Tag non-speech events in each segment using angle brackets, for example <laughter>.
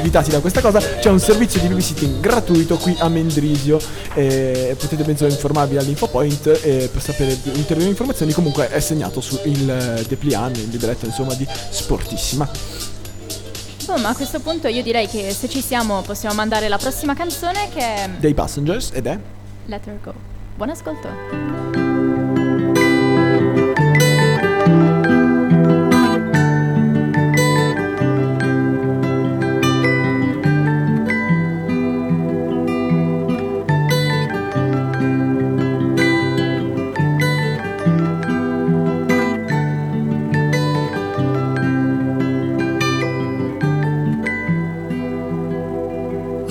invitati da questa cosa c'è un servizio di babysitting gratuito qui a Mendrisio eh, potete penso informarvi all'info point eh, per sapere ulteriori informazioni comunque è segnato sul il dépliant il libretto insomma di Sportissima Insomma, a questo punto io direi che se ci siamo possiamo mandare la prossima canzone che è dei Passengers ed è Let Her Go. Buon ascolto.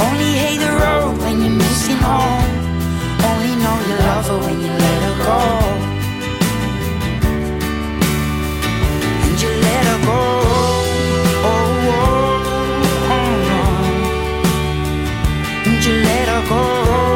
Only hate the road when you're missing home. Only know you love her when you let her go. And you let her go. Oh, oh, oh, oh. And you let her go.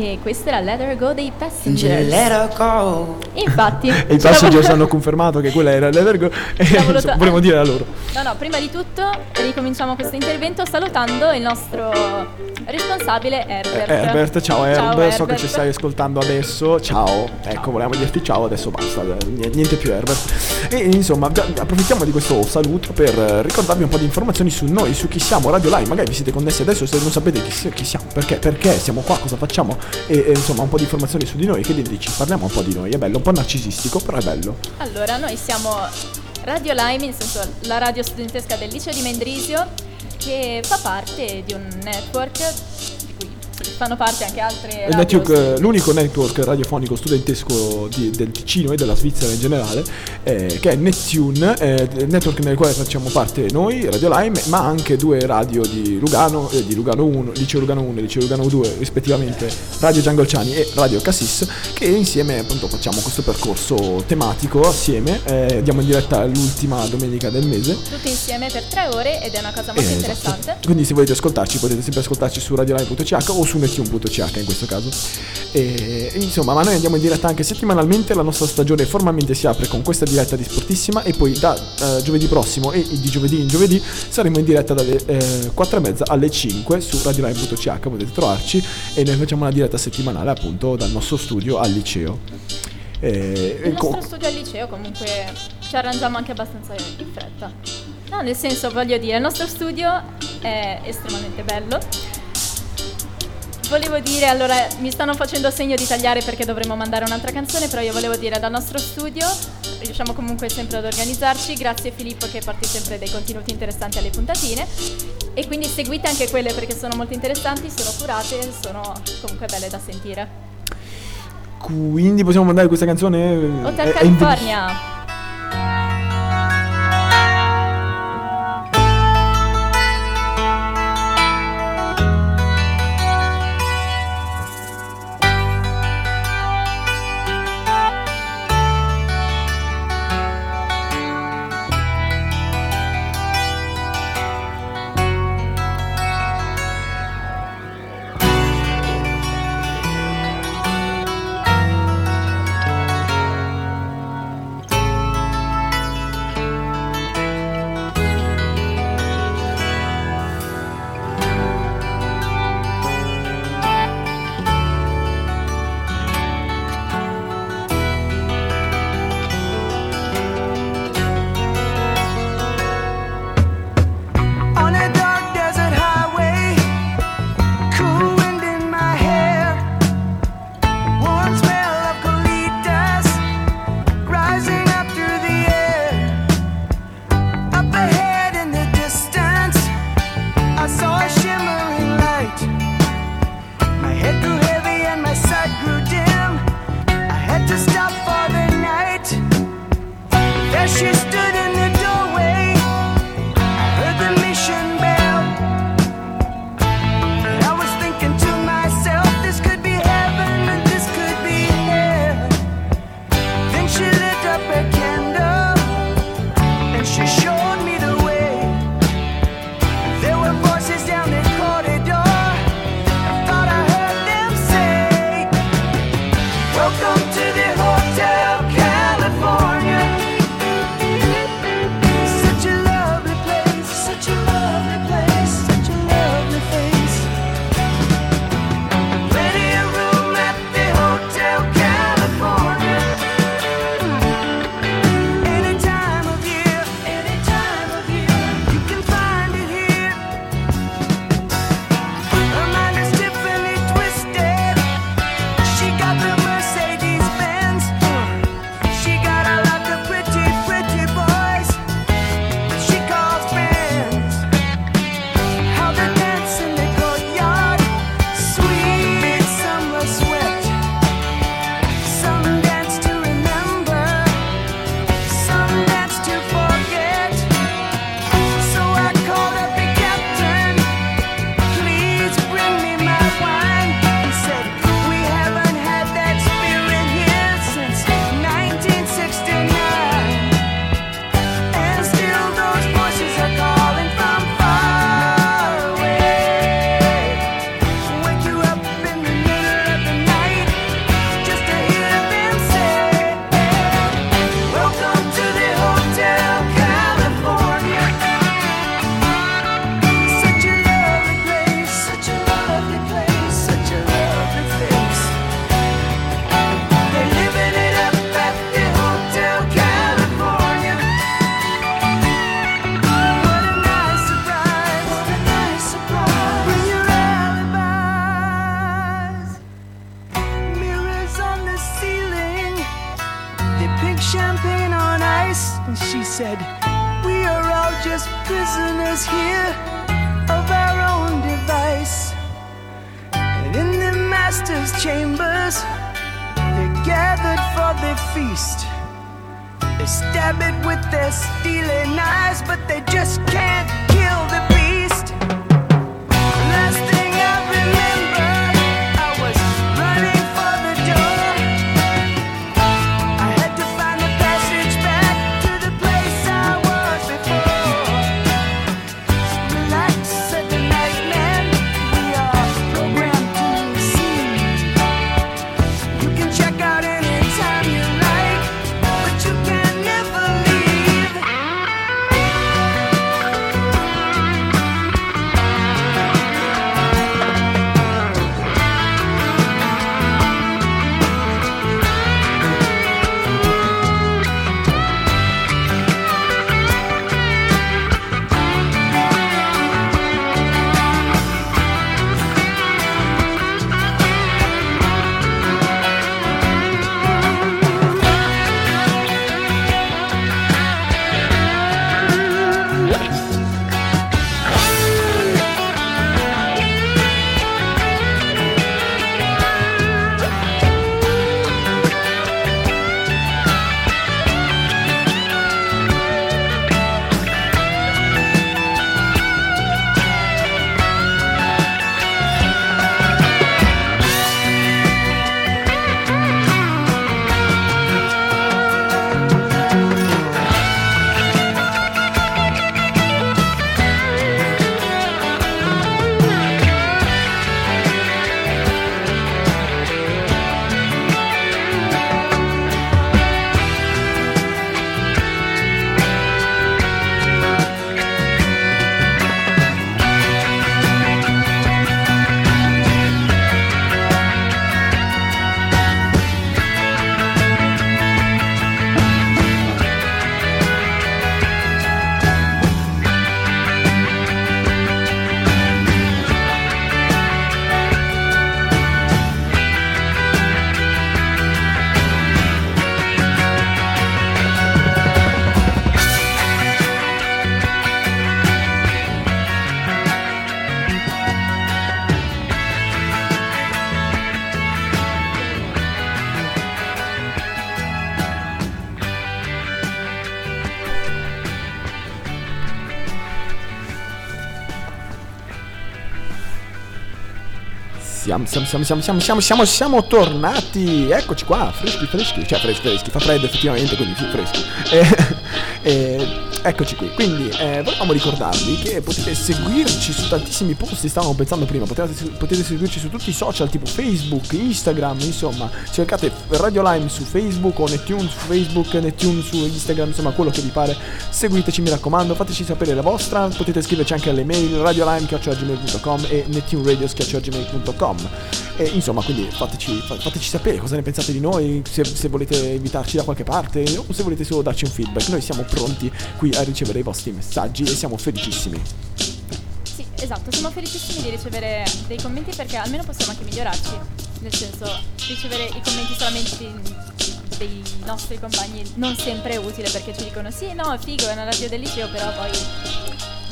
E questa era Let Her Go dei Passengers. Let Her Go. Infatti. <laughs> e i Passengers <laughs> hanno confermato che quella era Let Her Go. E insomma, volevo dire a loro. No, no, prima di tutto ricominciamo questo intervento salutando il nostro responsabile Herbert. Eh, Herbert, ciao, Herbert. ciao Herbert, so che ci stai ascoltando adesso. Ciao. Ecco, volevamo dirti ciao, adesso basta, niente più Herbert. E insomma, approfittiamo di questo saluto per ricordarvi un po' di informazioni su noi, su chi siamo, Radio Live. Magari vi siete connessi adesso se non sapete chi, chi siamo, perché, perché siamo qua, cosa facciamo e, e, insomma un po' di informazioni su di noi. Che dici? Parliamo un po' di noi, è bello, un po' narcisistico, però è bello. Allora, noi siamo Radio Lime, nel senso la radio studentesca del liceo di Mendrisio, che fa parte di un network fanno parte anche altre network, l'unico network radiofonico studentesco di, del Ticino e della Svizzera in generale eh, che è Nettune eh, network nel quale facciamo parte noi Radio Lime ma anche due radio di Lugano eh, di Lugano 1 Liceo Lugano 1 e Liceo Lugano 2 rispettivamente Radio Giangolciani e Radio Cassis che insieme appunto facciamo questo percorso tematico assieme eh, andiamo in diretta l'ultima domenica del mese. Tutti insieme per tre ore ed è una cosa molto esatto. interessante. Quindi se volete ascoltarci potete sempre ascoltarci su radiolime.ch o su Nettune.ch in questo caso. E, insomma, ma noi andiamo in diretta anche settimanalmente, la nostra stagione formalmente si apre con questa diretta di Sportissima e poi da uh, giovedì prossimo e di giovedì in giovedì saremo in diretta dalle eh, 4 e mezza alle 5 su radiolive.ch, potete trovarci e noi facciamo una diretta settimanale appunto dal nostro studio al liceo. Eh, il nostro co- studio al liceo comunque ci arrangiamo anche abbastanza in fretta. No, nel senso voglio dire, il nostro studio è estremamente bello volevo dire, allora mi stanno facendo segno di tagliare perché dovremmo mandare un'altra canzone, però io volevo dire dal nostro studio riusciamo comunque sempre ad organizzarci, grazie Filippo che porti sempre dei contenuti interessanti alle puntatine e quindi seguite anche quelle perché sono molto interessanti, sono curate, sono comunque belle da sentire. Quindi possiamo mandare questa canzone? Hotel California. Siamo, siamo, siamo, siamo, siamo, siamo, siamo, tornati. Eccoci qua, freschi, freschi. Cioè, freschi, freschi. Fa freddo effettivamente, quindi sì, freschi. Eh, <laughs> eh, eccoci qui. Quindi, eh, volevamo ricordarvi che potete seguirci su tantissimi posti. Stavamo pensando prima, potete, potete seguirci su tutti i social, tipo Facebook, Instagram. Insomma, cercate Radio Lime su Facebook o Nettune su Facebook, Nettune su Instagram. Insomma, quello che vi pare. Seguiteci, mi raccomando. Fateci sapere la vostra. Potete scriverci anche alle mail radiolime.gmail.com e nettuneradio.gmail.com e insomma, quindi fateci, fateci, sapere cosa ne pensate di noi, se, se, volete invitarci da qualche parte o se volete solo darci un feedback. Noi siamo pronti qui a ricevere i vostri messaggi e siamo felicissimi. Sì, esatto, siamo felicissimi di ricevere dei commenti perché almeno possiamo anche migliorarci. Nel senso, ricevere i commenti solamente dei nostri compagni non sempre è utile perché ci dicono sì, no, figo, è una radio del liceo, però poi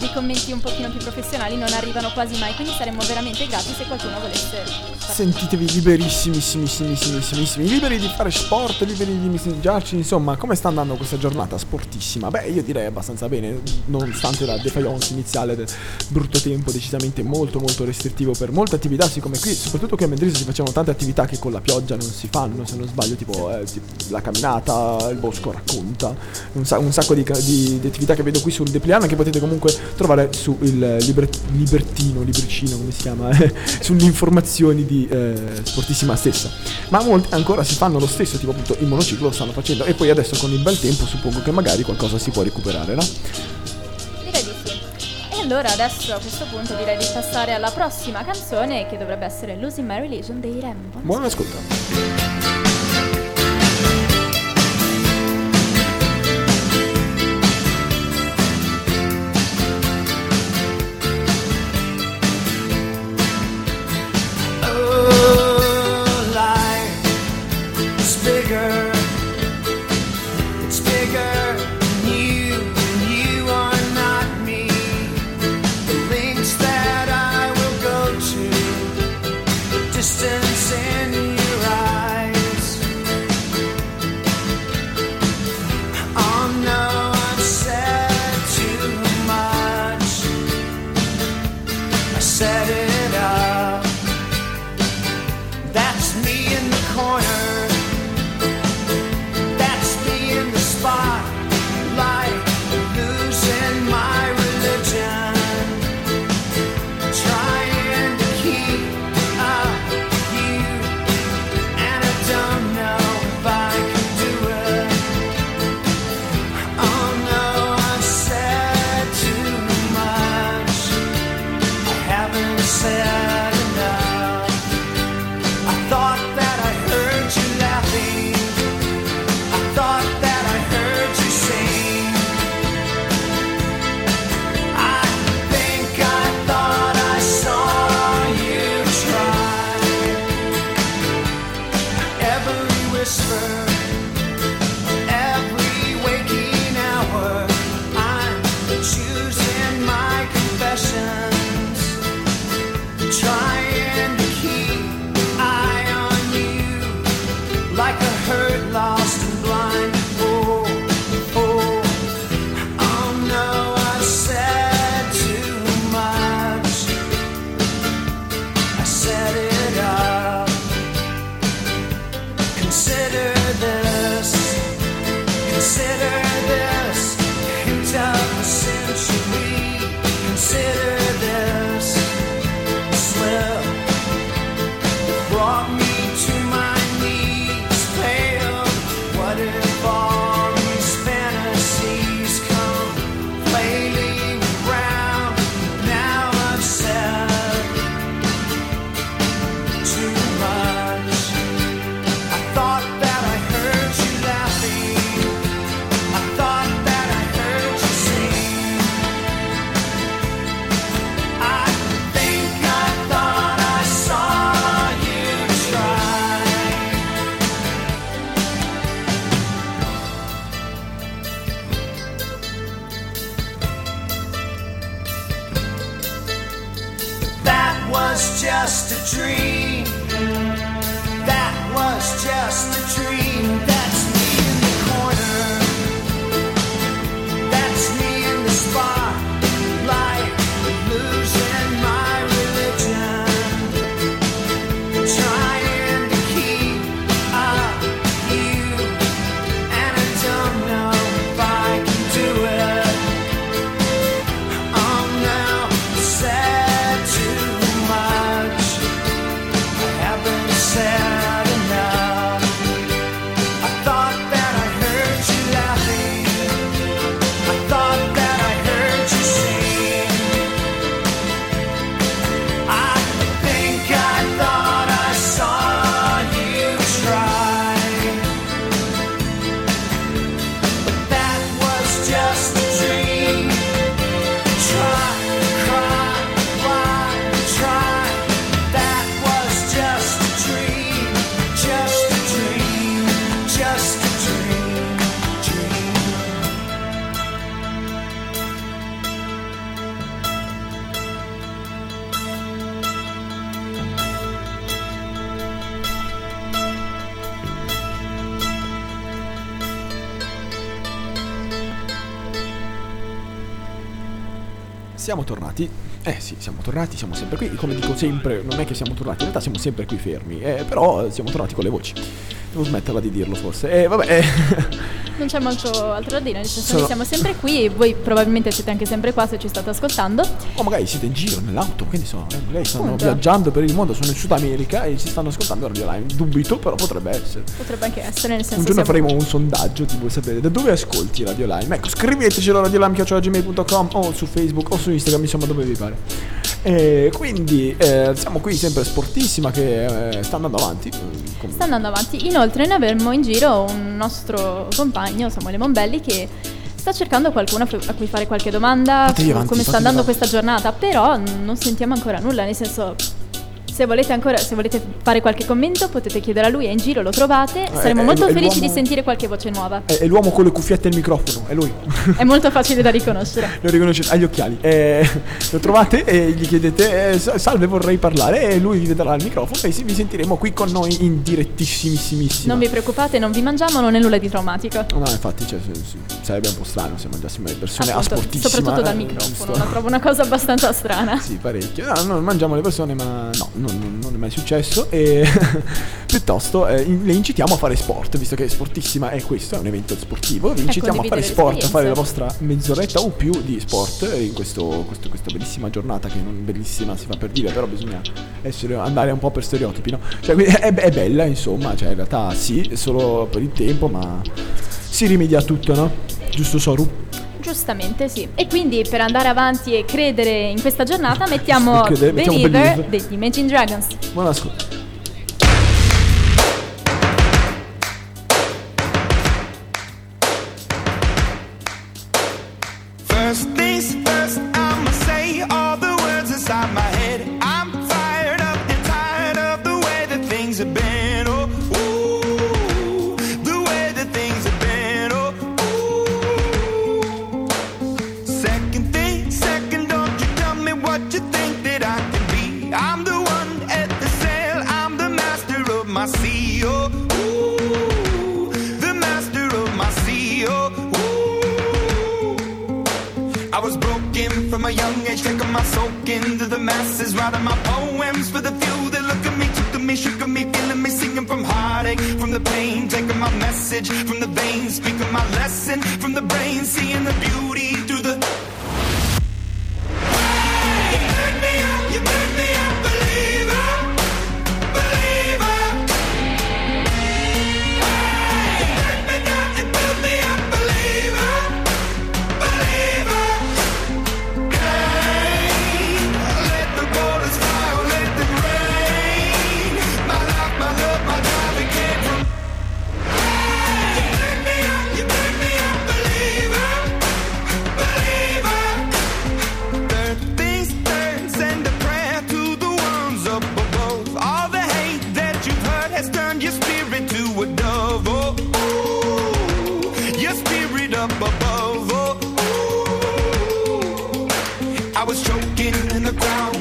dei commenti un pochino più professionali non arrivano quasi mai, quindi saremmo veramente grati se qualcuno volesse. Sentitevi liberissimissimissimi, liberi di fare sport, liberi di messaggiarci, insomma, come sta andando questa giornata sportissima? Beh, io direi abbastanza bene, nonostante la defiance iniziale del brutto tempo, decisamente molto molto restrittivo per molte attività, siccome qui, soprattutto qui a Mendrisio si facevano tante attività che con la pioggia non si fanno, se non sbaglio, tipo, eh, tipo la camminata, il bosco racconta, un, sa- un sacco di, di, di, attività che vedo qui sul Depliano che potete comunque trovare su il liber- libertino, libricino come si chiama, eh, <laughs> sulle informazioni di eh, Sportissima stessa. Ma molti ancora si fanno lo stesso, tipo appunto il monociclo lo stanno facendo e poi adesso con il bel tempo suppongo che magari qualcosa si può recuperare, no? Direi di sì. E allora adesso a questo punto direi di passare alla prossima canzone che dovrebbe essere Losing My Religion dei Rem. Buon ascolto. Siamo tornati. Eh sì, siamo tornati, siamo sempre qui. Come dico sempre, non è che siamo tornati, in realtà siamo sempre qui fermi. Eh, però eh, siamo tornati con le voci. Devo smetterla di dirlo forse. Eh, vabbè. Non c'è molto altro da dire, nel senso Sono- che siamo sempre qui e voi probabilmente siete anche sempre qua se ci state ascoltando. o magari siete in giro nell'auto, quindi so, eh, magari stanno Appunto. viaggiando per il mondo, sono in Sud America e si stanno ascoltando Radio Line. Dubito, però potrebbe essere. Potrebbe anche essere, nel senso Un giorno siamo- faremo un sondaggio, ti vuoi sapere da dove ascolti Radio Lime. Ecco, scrivetecelo a radiolime.gmail.com o su Facebook o su Instagram, insomma dove vi pare. E quindi eh, siamo qui sempre Sportissima che eh, sta andando avanti. Sta andando avanti. Inoltre ne avremo in giro un nostro compagno, Samuele Monbelli, che sta cercando qualcuno a cui fare qualche domanda su avanti, come sta andando avanti. questa giornata, però non sentiamo ancora nulla, nel senso se volete ancora se volete fare qualche commento potete chiedere a lui, è in giro, lo trovate. Saremo è- molto è felici di l'uomo- sentire qualche voce nuova. È, è l'uomo con le cuffiette e il microfono, è lui. È molto facile da riconoscere. <laughs> lo riconoscete agli occhiali. Eh, lo trovate e gli chiedete: eh, sa- Salve, vorrei parlare. E lui vi darà il microfono e vi sentiremo qui con noi in direttissimissima. Non vi preoccupate, non vi mangiamo, non è nulla di traumatico. No, infatti, cioè, sarebbe un po' strano se mangiassimo le persone Appunto, a sportissima. soprattutto dal eh, microfono, la trovo una cosa abbastanza strana. Sì, parecchio. No, non mangiamo le persone, ma no, non, non- è mai successo. E <laughs> piuttosto eh, le incitiamo a fare sport, visto che Sportissima è questo, è un evento sportivo. Vi incitiamo a fare sport, a fare la vostra mezz'oretta o più di sport in questo- questo- questa bellissima giornata, che non bellissima si fa per dire, però bisogna essere, andare un po' per stereotipi, no? Cioè, è, è bella, insomma, cioè in realtà sì, è solo per il tempo, ma si rimedia a tutto, no? Giusto Soru? Giustamente sì. E quindi per andare avanti e credere in questa giornata mettiamo Credere, Believer Believer. degli Imagine Dragons. Buon ascolto. Above. Oh. I was choking in the ground,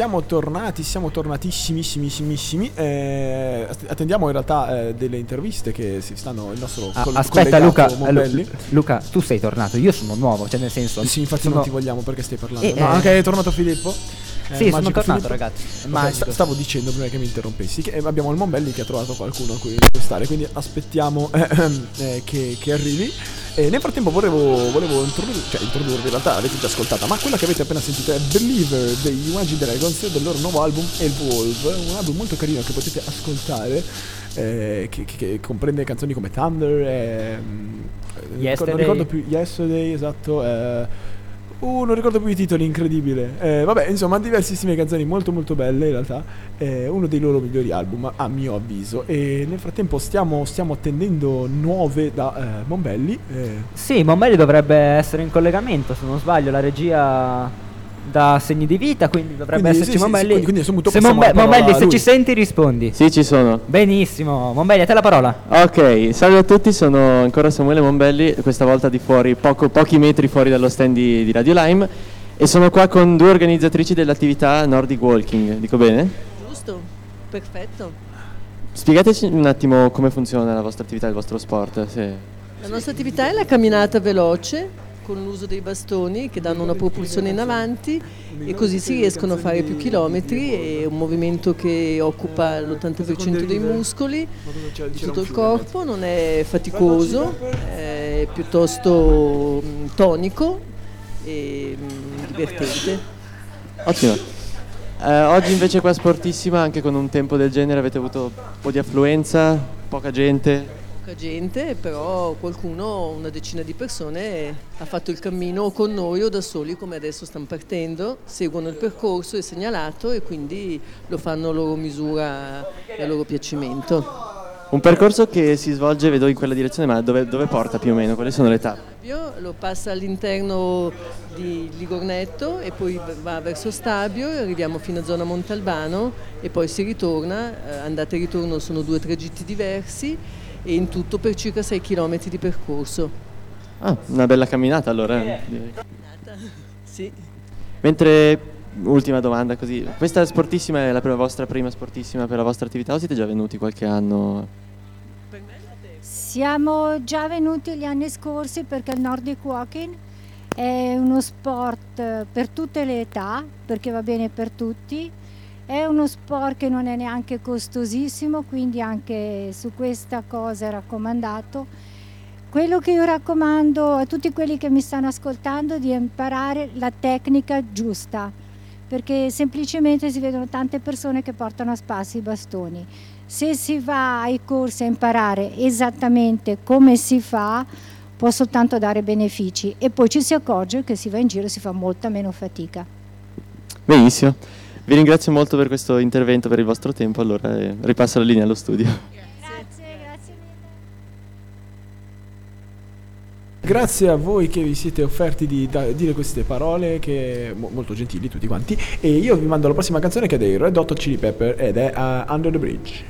siamo tornati, siamo tornatissimissimi. Eh, att- attendiamo in realtà eh, delle interviste che si stanno il nostro Ah, col- aspetta Luca, eh. Lu- Luca, tu sei tornato, io sono nuovo, cioè nel senso... Sì, infatti sono- non ti vogliamo perché stai parlando. Eh, no, eh. anche è tornato Filippo. Eh, Sì, sono tornato, ragazzi. È Ok, magico. sta- stavo dicendo prima che mi interrompessi che eh, abbiamo il Mombelli che ha trovato qualcuno a cui intervistare, quindi aspettiamo eh, eh, che, che arrivi. E nel frattempo volevo, volevo introdurre, cioè introdurre, in realtà l'avete già ascoltata, ma quella che avete appena sentito è Believer degli Imagine Dragons del loro nuovo album Evolve, un album molto carino che potete ascoltare, eh, che, che- comprende canzoni come Thunder, e, mm, non ricordo più Yesterday, esatto. eh, Uh, non ricordo più i titoli, incredibile. Eh, vabbè, insomma, diversissime canzoni molto molto belle in realtà. È uno dei loro migliori album, a mio avviso. E nel frattempo stiamo, stiamo attendendo nuove da eh, Mombelli. eh, Sì, Mombelli dovrebbe essere in collegamento, se non sbaglio, la regia da segni di vita, quindi dovrebbe Quindi, esserci sì, sì, Mombelli. sì, quindi- quindi se Mombe- Mombelli, se ci senti rispondi. Sì, ci sono. Benissimo, Mombelli, a te la parola. Ok, salve a tutti, sono ancora Samuele Mombelli, questa volta di fuori, poco- pochi metri fuori dallo stand di, di Radio Lime e sono qua con due organizzatrici dell'attività Nordic Walking, dico bene? Giusto, perfetto. Spiegateci un attimo come funziona la vostra attività, il vostro sport. se- La nostra attività è la camminata veloce con l'uso dei bastoni che danno una propulsione in avanti e così si riescono a fare più chilometri. È un movimento che occupa l'80% dei muscoli di tutto il corpo, non è faticoso, è piuttosto mm, tonico e mm, divertente. Ottimo. Eh, oggi invece qua sportissima, anche con un tempo del genere, avete avuto un po' di affluenza, poca gente. Poca gente, però qualcuno, una decina di persone, ha fatto il cammino con noi o da soli come adesso stanno partendo, seguono il percorso, è segnalato e quindi lo fanno a loro misura e a loro piacimento. Un percorso che si svolge, vedo in quella direzione, ma dove, dove porta più o meno? Quali sono le tappe? Lo passa all'interno di Ligornetto e poi va verso Stabio, e arriviamo fino a zona Montalbano e poi si ritorna, eh, andata e ritorno sono due tragitti diversi e in tutto per circa 6 km di percorso. Ah, una bella camminata allora. eh. Sì. Mentre, ultima domanda così, questa sportissima è la prima- vostra prima sportissima per la vostra attività o siete già venuti qualche anno? Siamo già venuti gli anni scorsi perché il Nordic Walking è uno sport per tutte le età, perché va bene per tutti. È uno sport che non è neanche costosissimo, quindi anche su questa cosa è raccomandato. Quello che io raccomando a tutti quelli che mi stanno ascoltando è di imparare la tecnica giusta, perché semplicemente si vedono tante persone che portano a spasso i bastoni. Se si va ai corsi a imparare esattamente come si fa, può soltanto dare benefici e poi ci si accorge che si va in giro e si fa molta meno fatica. Benissimo. Vi ringrazio molto per questo intervento, per il vostro tempo, allora eh, ripasso la linea allo studio. Grazie, grazie mille. Grazie a voi che vi siete offerti di da- dire queste parole, che mo- molto gentili tutti quanti. E io vi mando la prossima canzone che è dei Red Hot Chili Pepper ed è uh, Under the Bridge.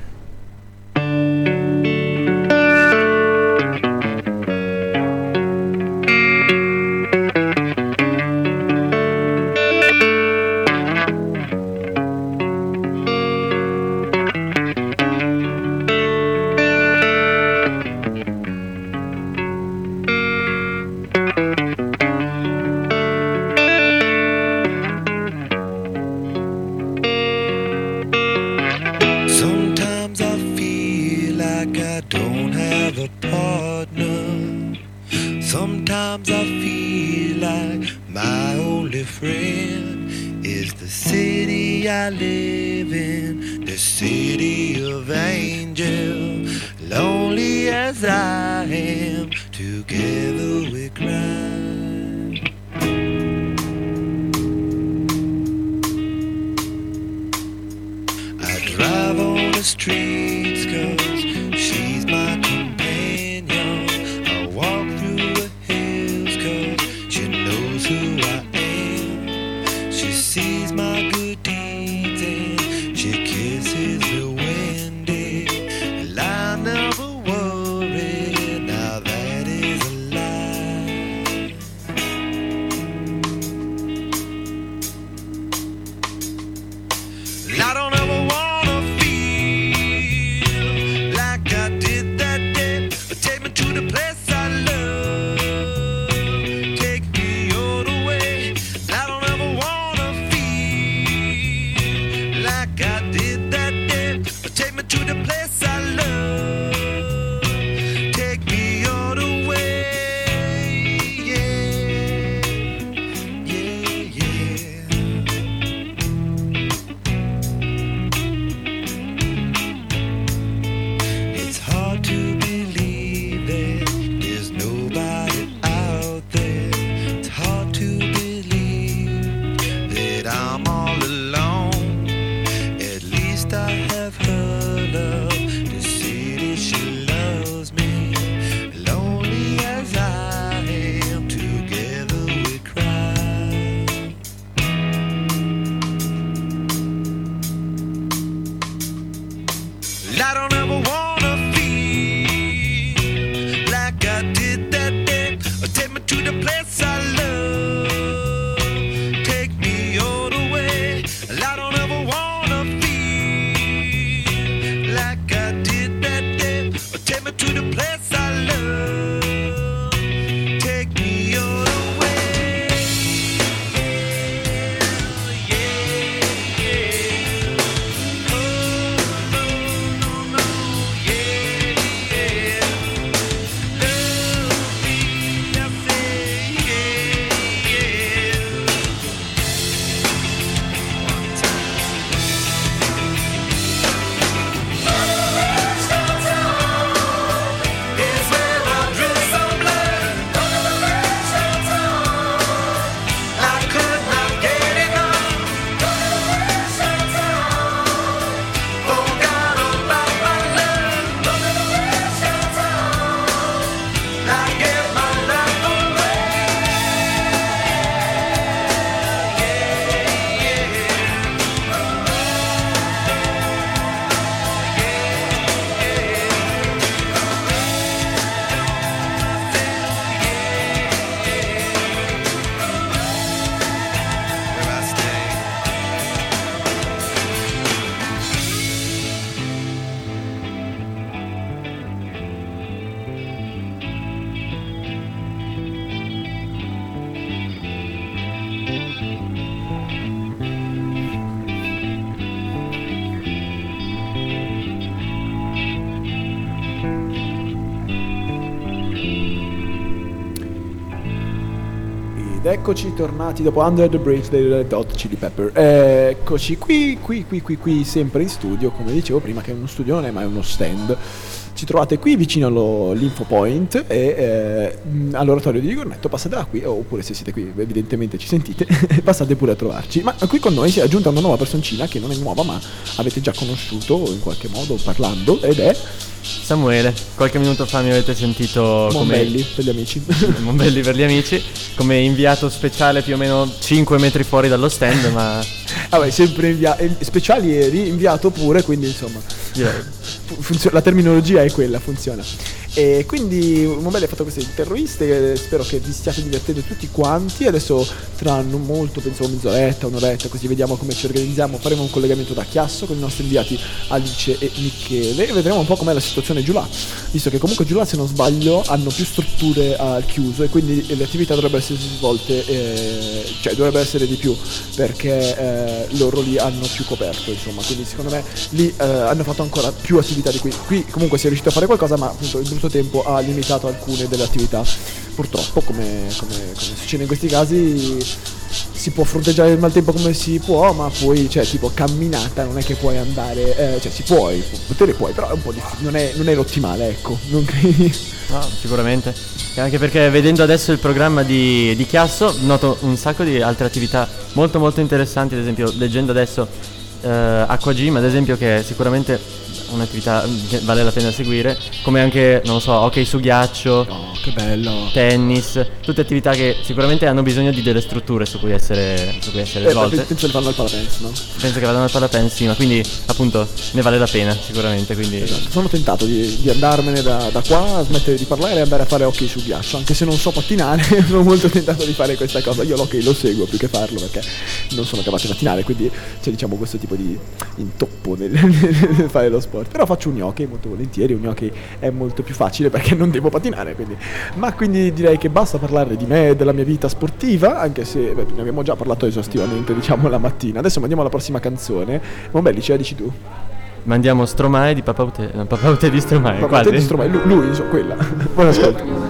Eccoci tornati dopo Under the Bridge dei Red Hot Chili Pepper. Eccoci qui, qui, qui, qui, qui, sempre in studio, come dicevo prima, che è uno studio non è mai uno stand. Ci trovate qui vicino all'Info Point e eh, all'oratorio di Ligornetto, passate da qui, oppure se siete qui evidentemente ci sentite, <laughs> passate pure a trovarci. Ma qui con noi si è aggiunta una nuova personcina che non è nuova ma avete già conosciuto in qualche modo parlando ed è Samuele, qualche minuto fa mi avete sentito Mombelli per gli amici. come <laughs> Mombelli per gli amici, come inviato speciale più o meno 5 metri fuori dallo stand, ma Vabbè, sempre invia- eh, speciali e inviato pure, quindi insomma fu- funzio- la terminologia è quella, funziona. E quindi Mombelli ha fatto queste interviste, eh, spero che vi stiate divertendo tutti quanti. Adesso tra non molto, penso mezz'oretta, un'oretta, così vediamo come ci organizziamo. Faremo un collegamento da Chiasso con i nostri inviati Alice e Michele e vedremo un po' com'è la situazione giù là. Visto che comunque giù là, se non sbaglio, hanno più strutture al chiuso e quindi le attività dovrebbero essere svolte, eh, cioè dovrebbe essere di più perché eh, loro lì hanno più coperto, insomma. Quindi secondo me lì eh, hanno fatto ancora più attività di qui. Qui comunque si è riuscito a fare qualcosa, ma appunto il brutto tempo ha limitato alcune delle attività. Purtroppo, come, come- come succede in questi casi, si può fronteggiare il maltempo come si può, ma poi, cioè, tipo camminata non è che puoi andare, eh, cioè, si puoi, potere puoi, però è un po' difficile, non è, non è l'ottimale, ecco, non <laughs> credi? No, sicuramente. E anche perché vedendo adesso il programma di, di Chiasso noto un sacco di altre attività molto molto interessanti, ad esempio leggendo adesso eh, Acqua Gym, ad esempio che sicuramente un'attività che vale la pena seguire, come anche, non lo so, hockey su ghiaccio, Oh, che bello. tennis, tutte attività che sicuramente hanno bisogno di delle strutture su cui essere, su cui essere Eh, svolte. penso che fanno al parapenso, no? Penso che vadano al parapenso, sì, ma quindi appunto ne vale la pena sicuramente, quindi Esatto, sono tentato di, di andarmene da, da qua, smettere di parlare e andare a fare hockey su ghiaccio, anche se non so pattinare, <laughs> sono molto tentato di fare questa cosa. Io l'hockey lo seguo più che farlo perché non sono capace di pattinare, quindi c'è diciamo questo tipo di intoppo nel, <laughs> nel fare lo sport. Però faccio un hockey molto volentieri, un hockey è molto più facile perché non devo pattinare, quindi. Ma quindi direi che basta parlare di me e della mia vita sportiva, anche se beh, ne abbiamo già parlato esaustivamente, diciamo, la mattina. Adesso mandiamo alla prossima canzone. Mombelli, ce la dici tu? mandiamo Stromae di Papaute, no, Papaute di Stromae, Ma quasi. di Stromae, lui, lui, insomma, quella. <laughs> Buon ascolto.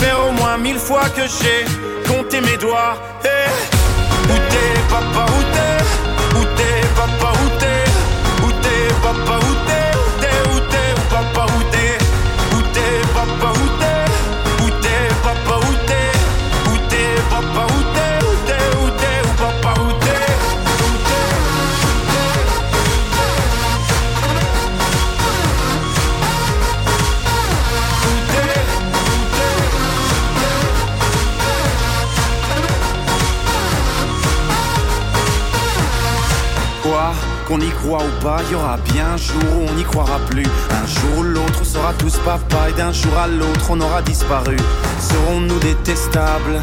faire au moins mille fois que j'ai compté mes doigts. Eh, Où t'es papa, où t'es? Où t'es papa, où t'es? Où t'es papa, Qu'on y croit ou pas, y aura bien un jour où on n'y croira plus. Un jour ou l'autre, on sera tous papa et d'un jour à l'autre, on aura disparu. Serons-nous détestables?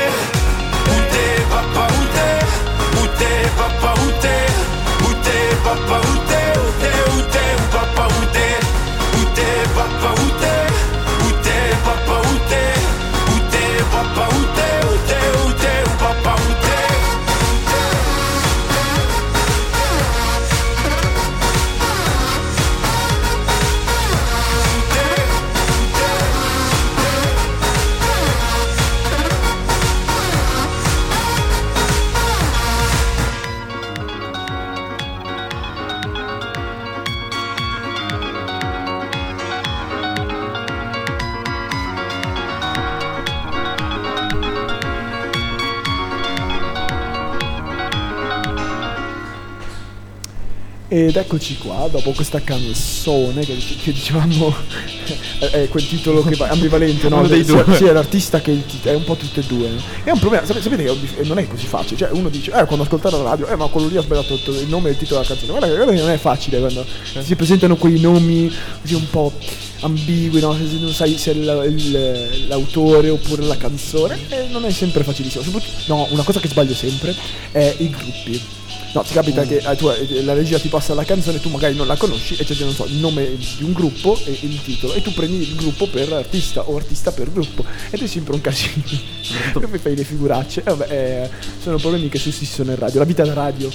eccoci qua, dopo questa canzone che, che dicevamo <laughs> è, è quel titolo che va ambivalente, no? Uno dei Sia- due. Sia l'artista che è un po' tutte e due. no? È un problema, sapete, che è non è così facile, cioè uno dice, eh quando ascoltare la radio, eh ma quello lì ha sbagliato il nome e il titolo della canzone. Guarda, guarda che non è facile quando si presentano quei nomi così un po' ambigui, no? Se non sai se è il- il- l'autore oppure la canzone, e non è sempre facilissimo. No, una cosa che sbaglio sempre è i gruppi. No, ti capita che eh, tu, eh, la regia ti passa la canzone, tu magari non la conosci e c'è non so, il nome di un gruppo e il titolo e tu prendi il gruppo per artista o artista per gruppo ed è sempre un casino. e poi <laughs> fai le figuracce. E vabbè, eh, sono problemi che sussistono in radio, la vita da radio.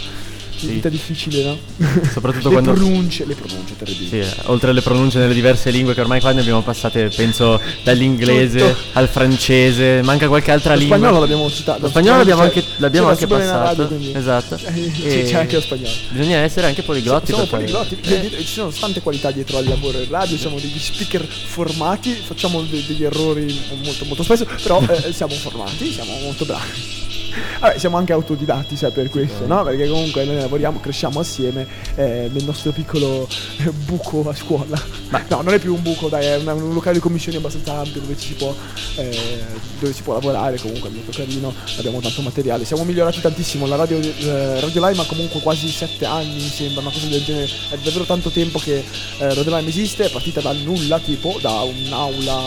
La vita difficile, no? <laughs> Soprattutto le quando- pronunce, le pronunce terribili. Sì, eh, oltre alle pronunce nelle diverse lingue che ormai qua ne abbiamo passate, penso, dall'inglese Tutto. al francese, manca qualche altra Lo lingua. spagnolo l'abbiamo citato. Lo spagnolo l'abbiamo Cioè, anche, l'abbiamo anche passato. radio, esatto. Cioè, <laughs> sì, c'è anche lo spagnolo. Bisogna essere anche poliglotti siamo poliglotti, Eh, ci sono tante qualità dietro al lavoro in radio, siamo degli speaker formati, facciamo de- degli errori molto molto spesso, però eh, siamo formati, siamo molto bravi. Vabbè, siamo anche autodidatti, sai, per questo, no? Perché comunque noi lavoriamo, cresciamo assieme eh, nel nostro piccolo eh, buco a scuola. Ma no, non è più un buco, dai, è una- un locale di commissioni abbastanza ampio dove ci si può, eh, dove si può lavorare, comunque è molto carino, abbiamo tanto materiale. Siamo migliorati tantissimo, la radio, eh, radio Lime ha comunque quasi sette anni, mi sembra, una cosa del genere. È davvero tanto tempo che eh, Radio Lime esiste, è partita dal nulla, tipo da un'aula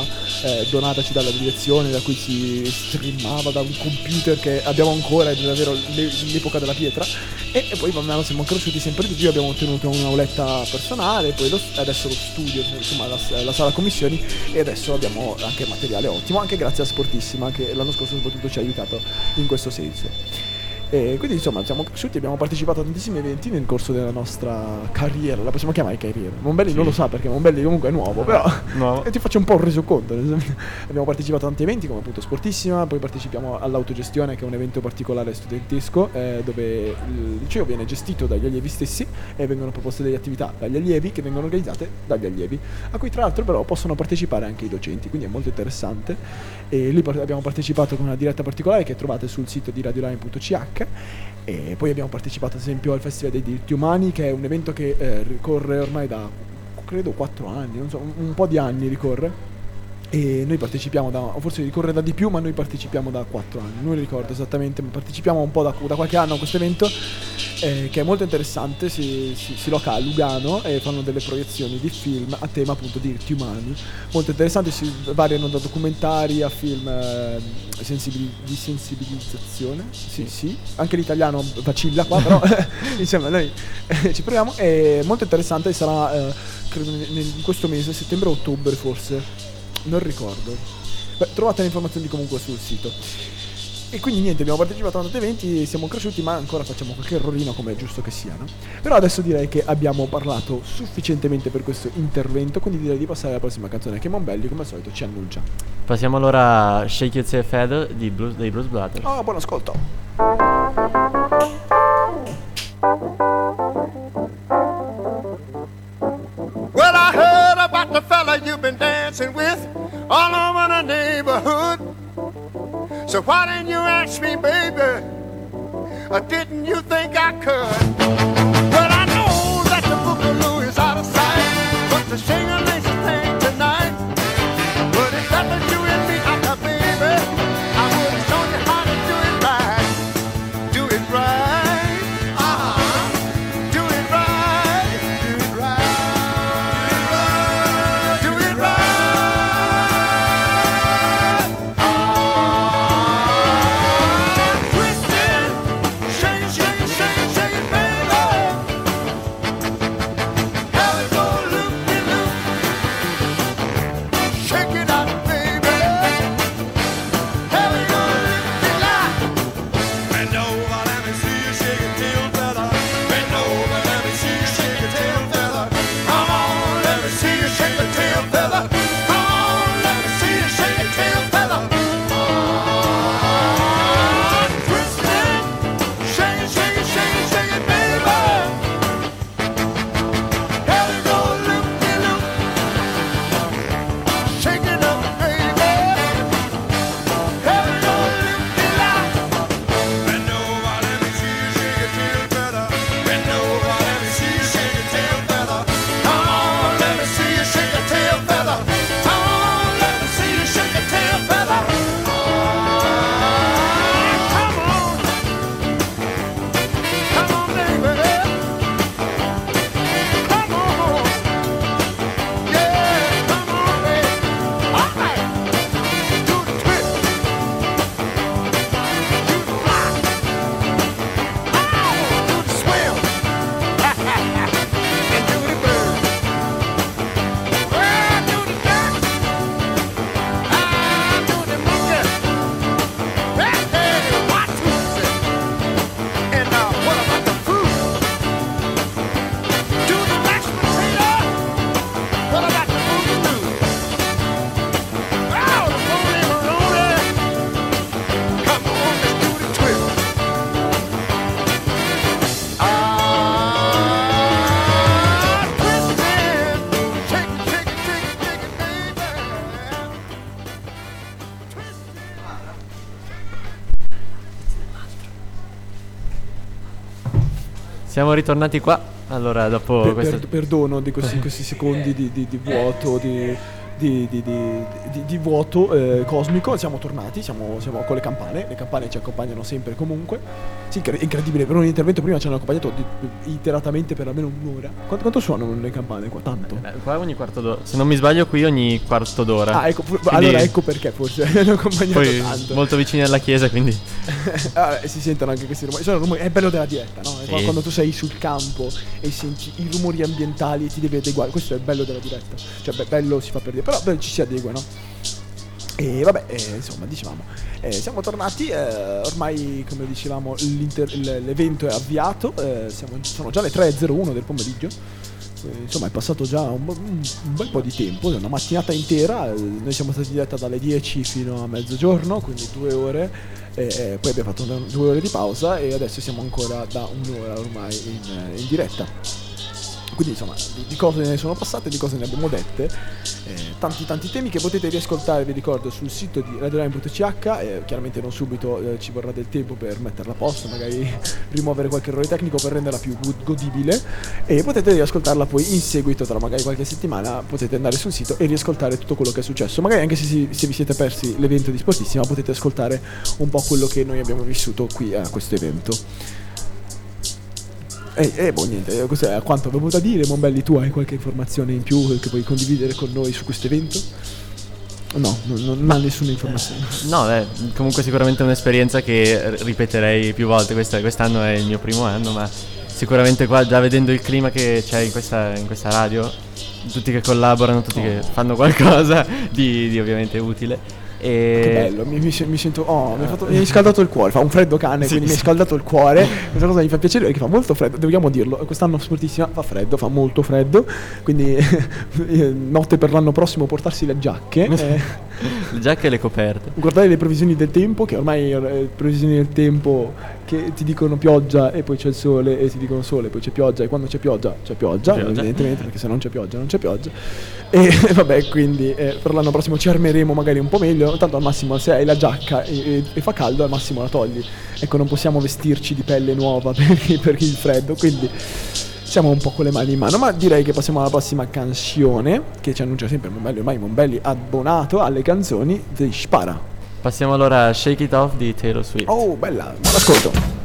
eh, donataci dalla direzione, da cui si streamava da un computer che abbiamo ancora, è davvero l'e- l'epoca della pietra. E, e poi man mano siamo cresciuti sempre di più, abbiamo ottenuto un'auletta personale, poi lo- adesso lo studio, insomma la, la sala commissioni e adesso abbiamo anche materiale ottimo, anche grazie a Sportissima che l'anno scorso soprattutto ci ha aiutato in questo senso. E quindi insomma siamo cresciuti, abbiamo partecipato a tantissimi eventi nel corso della nostra carriera, la possiamo chiamare carriera. Monbelli non lo sa perché Monbelli comunque è nuovo, però nuovo. e <laughs> ti faccio un po' un resoconto. abbiamo partecipato a tanti eventi come appunto Sportissima, poi partecipiamo all'autogestione che è un evento particolare studentesco eh, dove il liceo viene gestito dagli allievi stessi e vengono proposte delle attività dagli allievi che vengono organizzate dagli allievi, a cui tra l'altro però possono partecipare anche i docenti, quindi è molto interessante. E lì abbiamo partecipato con una diretta particolare che trovate sul sito di radioline.ch e poi abbiamo partecipato ad esempio al Festival dei diritti umani che è un evento che eh, ricorre ormai da credo 4 anni, non so, un, un po' di anni ricorre. E noi partecipiamo da, o forse ricorre da di più, ma noi partecipiamo da 4 anni, non ricordo esattamente, ma partecipiamo un po' da, da qualche anno a questo evento eh, che è molto interessante, si, si, si loca a Lugano e fanno delle proiezioni di film a tema appunto di diritti umani, molto interessanti, si variano da documentari a film eh, sensibili- di sensibilizzazione, sì sì, anche l'italiano vacilla qua, però <laughs> <laughs> insomma noi eh, ci proviamo, è molto interessante, sarà eh, credo in questo mese, settembre-ottobre forse, non ricordo. Beh, trovate le informazioni comunque sul sito. E quindi niente, abbiamo partecipato a tanti eventi, siamo cresciuti, ma ancora facciamo qualche errorino come è giusto che sia, no? Però adesso direi che abbiamo parlato sufficientemente per questo intervento, quindi direi di passare alla prossima canzone che Monbelli, come al solito, ci annuncia. Passiamo allora a Shake It Say Feather dei Blues Brothers. Oh, buon ascolto. Fella you've been dancing with all over the neighborhood. So why didn't you ask me, baby? Or didn't you think I could? Siamo ritornati qua. Allora, dopo Per- questo... per- perdono di questi, <laughs> questi secondi di, di- di vuoto, di, di- di- di- di- vuoto eh, cosmico. Siamo tornati, siamo, siamo con le campane. Le campane ci accompagnano sempre e comunque. Sì, incre- incredibile, per un intervento prima ci hanno accompagnato iteratamente per almeno un'ora. Quanto, quanto suonano le campane qua? Tanto. Eh, qua ogni quarto d'ora. Se non mi sbaglio, qui ogni quarto d'ora. Ah, ecco, Quindi- allora ecco perché forse <laughs> hanno accompagnato Poi tanto. molto vicini alla chiesa, quindi. <laughs> Ah, si sentono anche questi rumori. Sono rumori- È bello della diretta, no? Sì. qua- Quando tu sei sul campo e senti i rumori ambientali e ti devi adeguare. Questo è il bello della diretta. Cioè, beh, bello si fa per dire, però beh, ci si adegua, no? E vabbè, eh, insomma, dicevamo, eh, siamo tornati, eh, ormai come dicevamo l'evento è avviato, eh, siamo- sono già le 3.01 del pomeriggio, eh, insomma è passato già un, un- bel po' di tempo, una mattinata intera, eh, noi siamo stati in diretta dalle 10 fino a mezzogiorno, quindi due ore, e, poi abbiamo fatto una- due ore di pausa e adesso siamo ancora da un'ora ormai in, in diretta. Quindi insomma di, di cose ne sono passate, di cose ne abbiamo dette, eh, tanti tanti temi che potete riascoltare, vi ricordo, sul sito di radioline.ch, eh, chiaramente non subito eh, ci vorrà del tempo per metterla a posto, magari <laughs> rimuovere qualche errore tecnico per renderla più go- godibile e potete riascoltarla poi in seguito tra magari qualche settimana, potete andare sul sito e riascoltare tutto quello che è successo, magari anche se, si- se vi siete persi l'evento di Sportissima potete ascoltare un po' quello che noi abbiamo vissuto qui a questo evento. E eh, boh, niente, eh, questo è quanto avevo da dire. Mombelli, tu hai qualche informazione in più che puoi condividere con noi su questo evento? No, non, non ha nessuna informazione. No, è comunque sicuramente un'esperienza che ripeterei più volte. Questa- quest'anno è il mio primo anno, ma sicuramente qua, già vedendo il clima che c'è in questa, in questa radio, tutti che collaborano, tutti che fanno qualcosa di, di ovviamente utile. E... Che bello, mi, mi mi sento. Oh, mi, ha fatto- mi hai scaldato il cuore. Fa un freddo cane, Sì, quindi mi sì. hai scaldato il cuore. Questa cosa mi fa piacere perché fa molto freddo. Dobbiamo dirlo. Quest'anno sportissima fa freddo, fa molto freddo. Quindi, <laughs> eh, notte per l'anno prossimo portarsi le giacche. eh, <laughs> Le giacche e le coperte. guardare le previsioni del tempo, che ormai eh, previsioni del tempo che ti dicono pioggia e poi c'è il sole e ti dicono sole, poi c'è pioggia e quando c'è pioggia c'è pioggia, pioggia. evidentemente perché se non c'è pioggia non c'è pioggia. E <laughs> vabbè, quindi eh, per l'anno prossimo ci armeremo magari un po' meglio, tanto al massimo se hai la giacca e, e- e fa caldo al massimo la togli. Ecco, non possiamo vestirci di pelle nuova <laughs> per, per il freddo, quindi siamo un po' con le mani in mano, ma direi che passiamo alla prossima canzone che ci annuncia sempre Mombelli, ormai Mombelli abbonato alle canzoni di Spara. Passiamo allora a Shake It Off di Taylor Swift. Oh, bella, buon ascolto.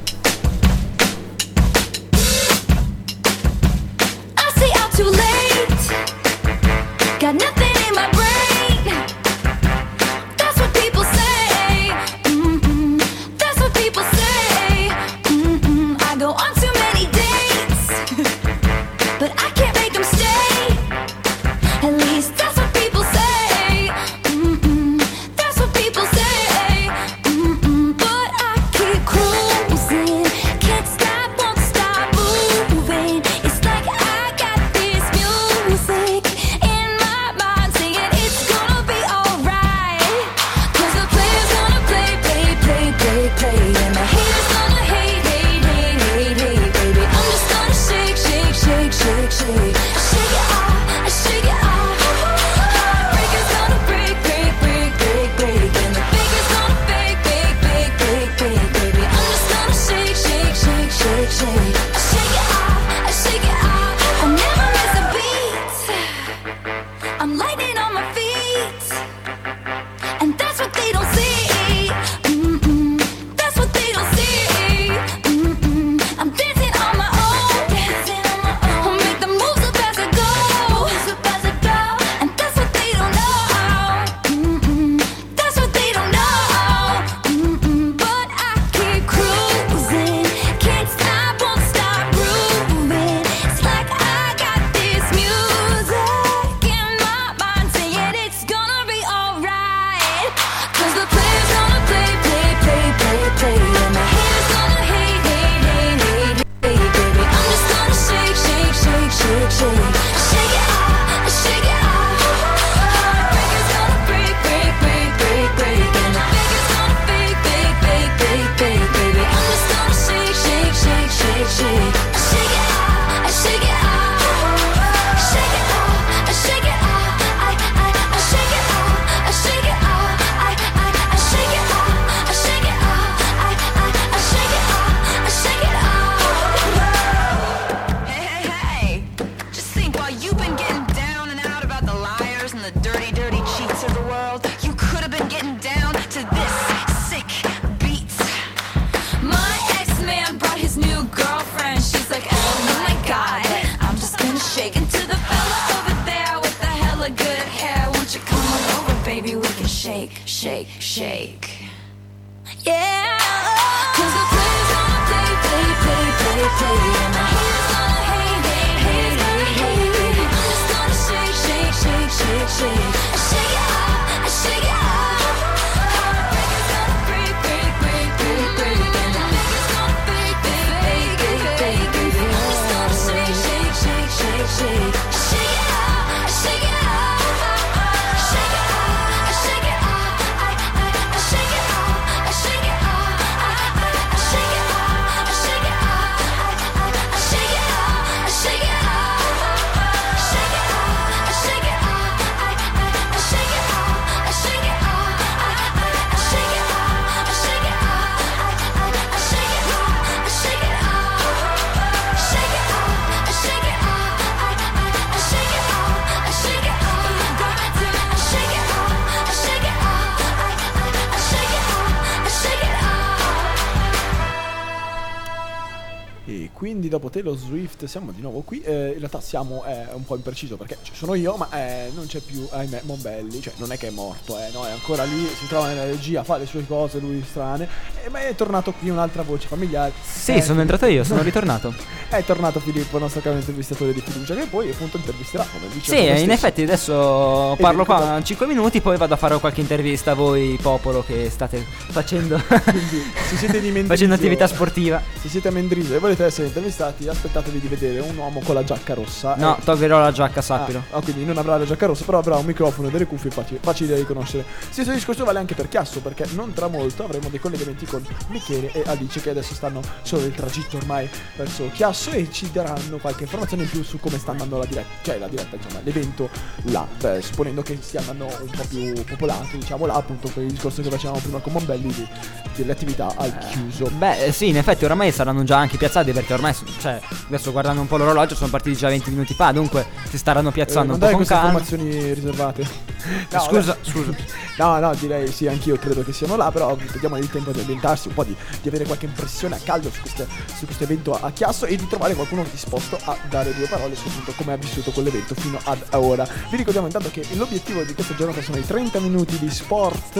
Dopo Taylor Swift siamo di nuovo qui. Eh, in realtà siamo eh, un po' impreciso perché ci sono io, ma eh, non c'è più, ahimè, Mombelli. Cioè, non è che è morto, eh, no, è ancora lì, si trova nella regia, fa le sue cose, lui strane. Eh, ma è tornato qui un'altra voce familiare. Sì, sono entrato io, sono <laughs> ritornato. È tornato Filippo, il nostro caro intervistatore di fiducia, che poi appunto intervisterà. Come dice Sì, in stesso. effetti adesso parlo qua 5 minuti, poi vado a fare qualche intervista a voi, popolo, che state facendo, Se siete di <laughs> Mendrisio, facendo attività sportiva. Se siete a Mendrisio e volete essere intervistati, aspettatevi di vedere un uomo con la giacca rossa. No, Eh, toglierò la giacca, sappilo. Ah, ah, quindi non avrà la giacca rossa, però avrà un microfono e delle cuffie facili, facili da riconoscere. Stesso discorso vale anche per Chiasso, perché non tra molto avremo dei collegamenti con Michele e Alice che adesso stanno solo nel tragitto ormai verso Chiasso e ci daranno qualche informazione in più su come sta andando la diretta, cioè la diretta, insomma, l'evento là, Beh, supponendo che stia andando un po' più popolato, diciamo là, appunto per il discorso che facevamo prima con Mombelli delle attività al chiuso. Beh, eh, sì, in effetti oramai saranno già anche piazzati perché ormai, cioè, adesso guardando un po' l'orologio sono partiti già 20 minuti fa, dunque si staranno Eh, piazzando non un po' con calma. informazioni riservate. <laughs> Scusa, vabbè. scusa. <laughs> No, no, direi sì, anch'io credo che siano là, però vediamo il tempo di ambientarsi, un po' di, di avere qualche impressione a caldo su, queste- su questo evento a Chiasso e di trovare qualcuno disposto a dare due parole su appunto come ha vissuto quell'evento fino ad ora. Vi ricordiamo intanto che l'obiettivo di questa giornata sono i 30 minuti di sport,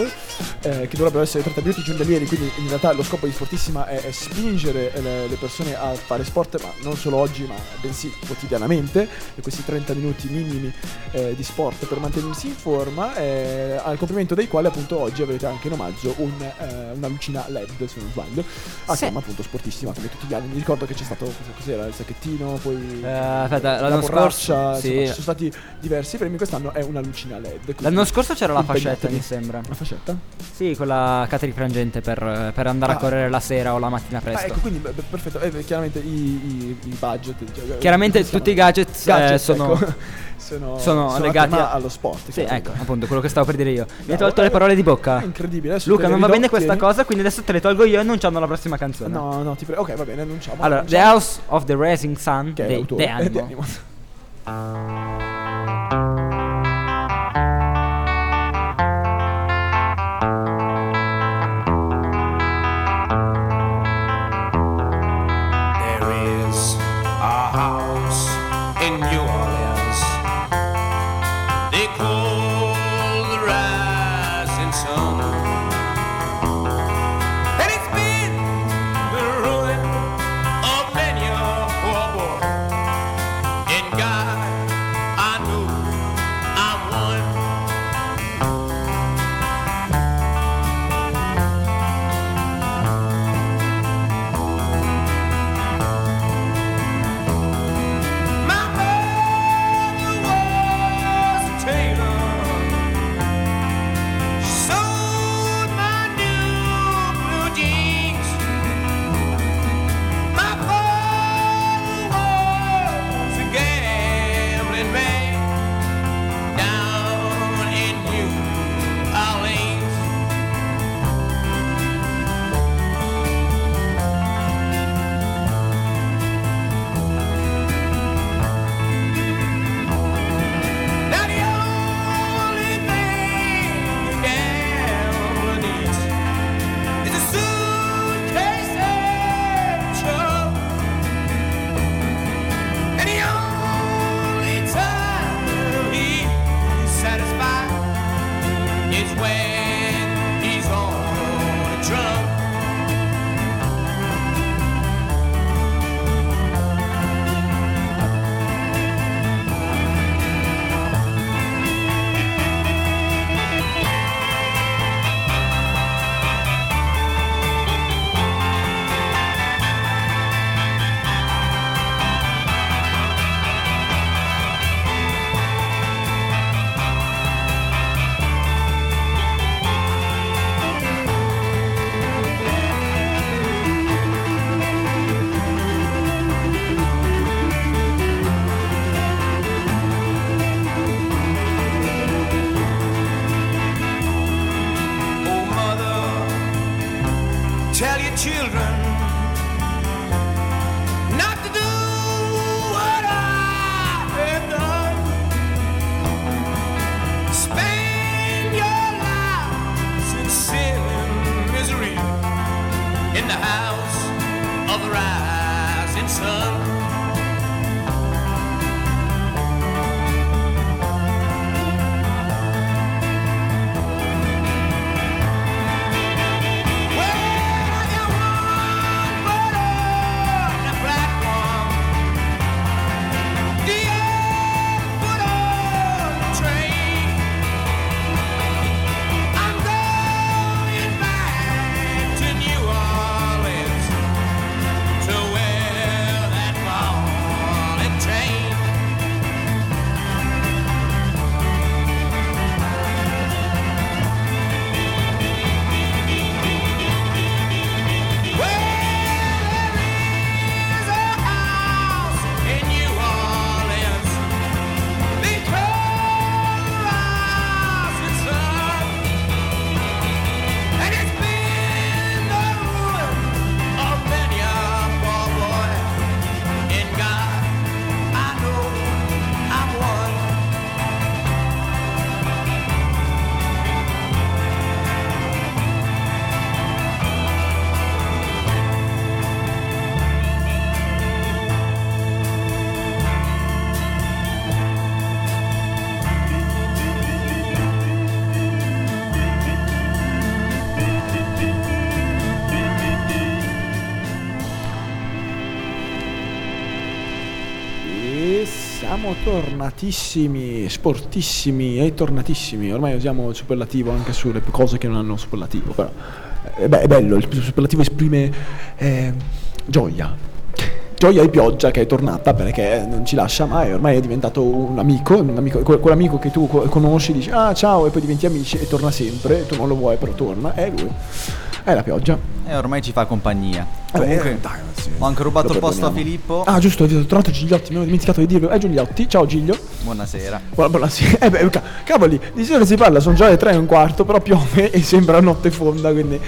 eh, che dovrebbero essere 30 minuti giornalieri, quindi in realtà lo scopo di Sportissima è, è spingere eh, le, le persone a fare sport, ma non solo oggi, ma bensì quotidianamente, questi 30 minuti minimi eh, di sport per mantenersi in forma, eh, al compimento dei quali appunto oggi avrete anche in omaggio un, eh, una lucina LED, se non sbaglio, a Sì. chiama appunto Sportissima come tutti gli anni. Mi ricordo che c'è stato, cos'era, il sacchettino, poi Eh, aspetta, la l'anno borraccia, scorso- sì. insomma, ci sono stati diversi premi, quest'anno è una lucina LED. L'anno scorso c'era la fascetta, mi sembra. La fascetta? Sì, quella cateri frangente per, per andare Ah. a correre la sera o la mattina Ah, presto. ecco, quindi beh, perfetto. Eh, chiaramente i, i- i budget. cioè, Chiaramente come si tutti i gadget, eh, Gadget, sono, ecco. <laughs> sono, sono sono legati a- allo sport. Sì, chiaramente. ecco, appunto, quello che stavo per dire io. Mi hai tolto le eh, parole di bocca. È incredibile. Luca, non va bene questa tieni. cosa, quindi adesso te le tolgo io annunciando la prossima canzone. No, no, ti prego. Ok, va bene, annunciamo. Allora, The annunciamo. House of the Rising Sun Che è dei. The Eh, <laughs> The Animal. Tornatissimi, sportissimi e tornatissimi. Ormai usiamo il superlativo anche sulle cose che non hanno superlativo, però eh, beh, è bello, il superlativo esprime eh, gioia. Gioia e pioggia che è tornata perché non ci lascia mai, ormai è diventato un amico, un amico que- quell'amico che tu co- conosci, dici ah ciao e poi diventi amici e torna sempre, tu non lo vuoi però torna, è lui, è la pioggia. E ormai ci fa compagnia. Vabbè, Comunque, dai, sì. ho anche rubato il posto a. Filippo. Ah giusto, ho trovato Gigliotti, mi ero dimenticato di dirlo, è Gigliotti, ciao Giglio. Buonasera. Buona- buonasera. Eh beh, ca- cavoli, di sera si parla, sono già le tre e un quarto, però piove e sembra notte fonda, quindi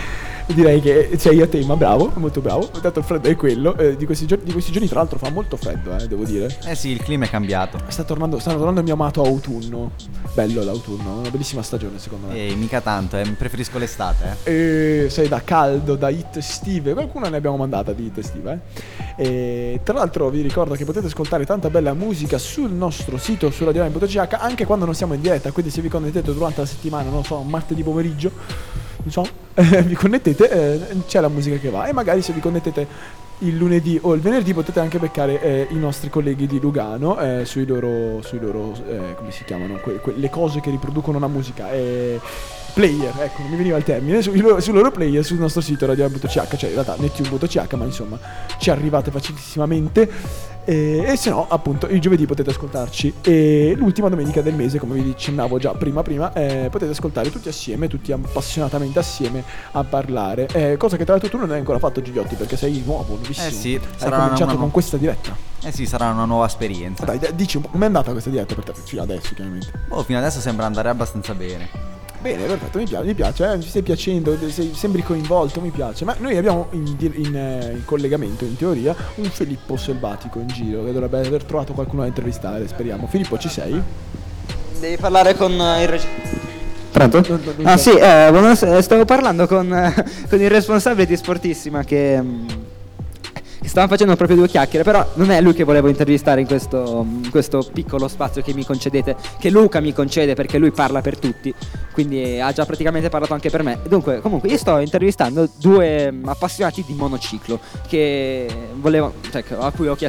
direi che sei a tema, bravo, molto bravo. Tanto il freddo è quello. eh, di, questi giorni, di questi giorni, tra l'altro, fa molto freddo, eh, devo dire. Eh sì, il clima è cambiato. Sta tornando, sta tornando il mio amato autunno. Bello l'autunno, una bellissima stagione secondo me. E mica tanto, eh, preferisco l'estate, eh. E sei da caldo, da hit estive, qualcuna ne abbiamo mandata di hit estive. Eh? E tra l'altro vi ricordo che potete ascoltare tanta bella musica sul nostro sito su radioline.ch anche quando non siamo in diretta, quindi se vi connettete durante la settimana, non so, martedì pomeriggio, so, <laughs> eh, vi connettete, eh, c'è la musica che va e magari se vi connettete il lunedì o il venerdì potete anche beccare eh, i nostri colleghi di Lugano eh, sui loro, sui loro eh, come si chiamano, que- que- le cose che riproducono la musica. eh, player, ecco, non mi veniva il termine, sui loro, sui loro player sul nostro sito radio.ch, cioè in realtà nettune.ch, ma insomma ci arrivate facilissimamente. E, e se no, appunto, il giovedì potete ascoltarci. E l'ultima domenica del mese, come vi accennavo già prima, prima eh, potete ascoltare tutti assieme, tutti appassionatamente assieme a parlare. Eh, cosa che tra l'altro tu non hai ancora fatto, Gigliotti, perché sei nuovo, nuovissimo. Eh sì, hai sarà cominciato una- con questa diretta. Eh sì, sarà una nuova esperienza. Dai, dai, dici un po' com'è andata questa diretta per te fino adesso, chiaramente. Oh, fino adesso sembra andare abbastanza bene. Bene, perfetto, mi piace, mi piace, eh, ci stai piacendo, sei- sembri coinvolto, mi piace. Ma noi abbiamo in, in, eh, in collegamento, in teoria, un Filippo Selvatico in giro che dovrebbe aver trovato qualcuno da intervistare, speriamo. Filippo, ci sei? Devi parlare con eh, il reg- Pronto? Ah sì, eh, stavo parlando con, eh, con il responsabile di Sportissima che, mm, che stavamo facendo proprio due chiacchiere, però non è lui che volevo intervistare in questo, in questo piccolo spazio che mi concedete, che Luca mi concede perché lui parla per tutti, quindi ha già praticamente parlato anche per me. Dunque, comunque io sto intervistando due mm, appassionati di monociclo volevo, cioè, a cui ho chiesto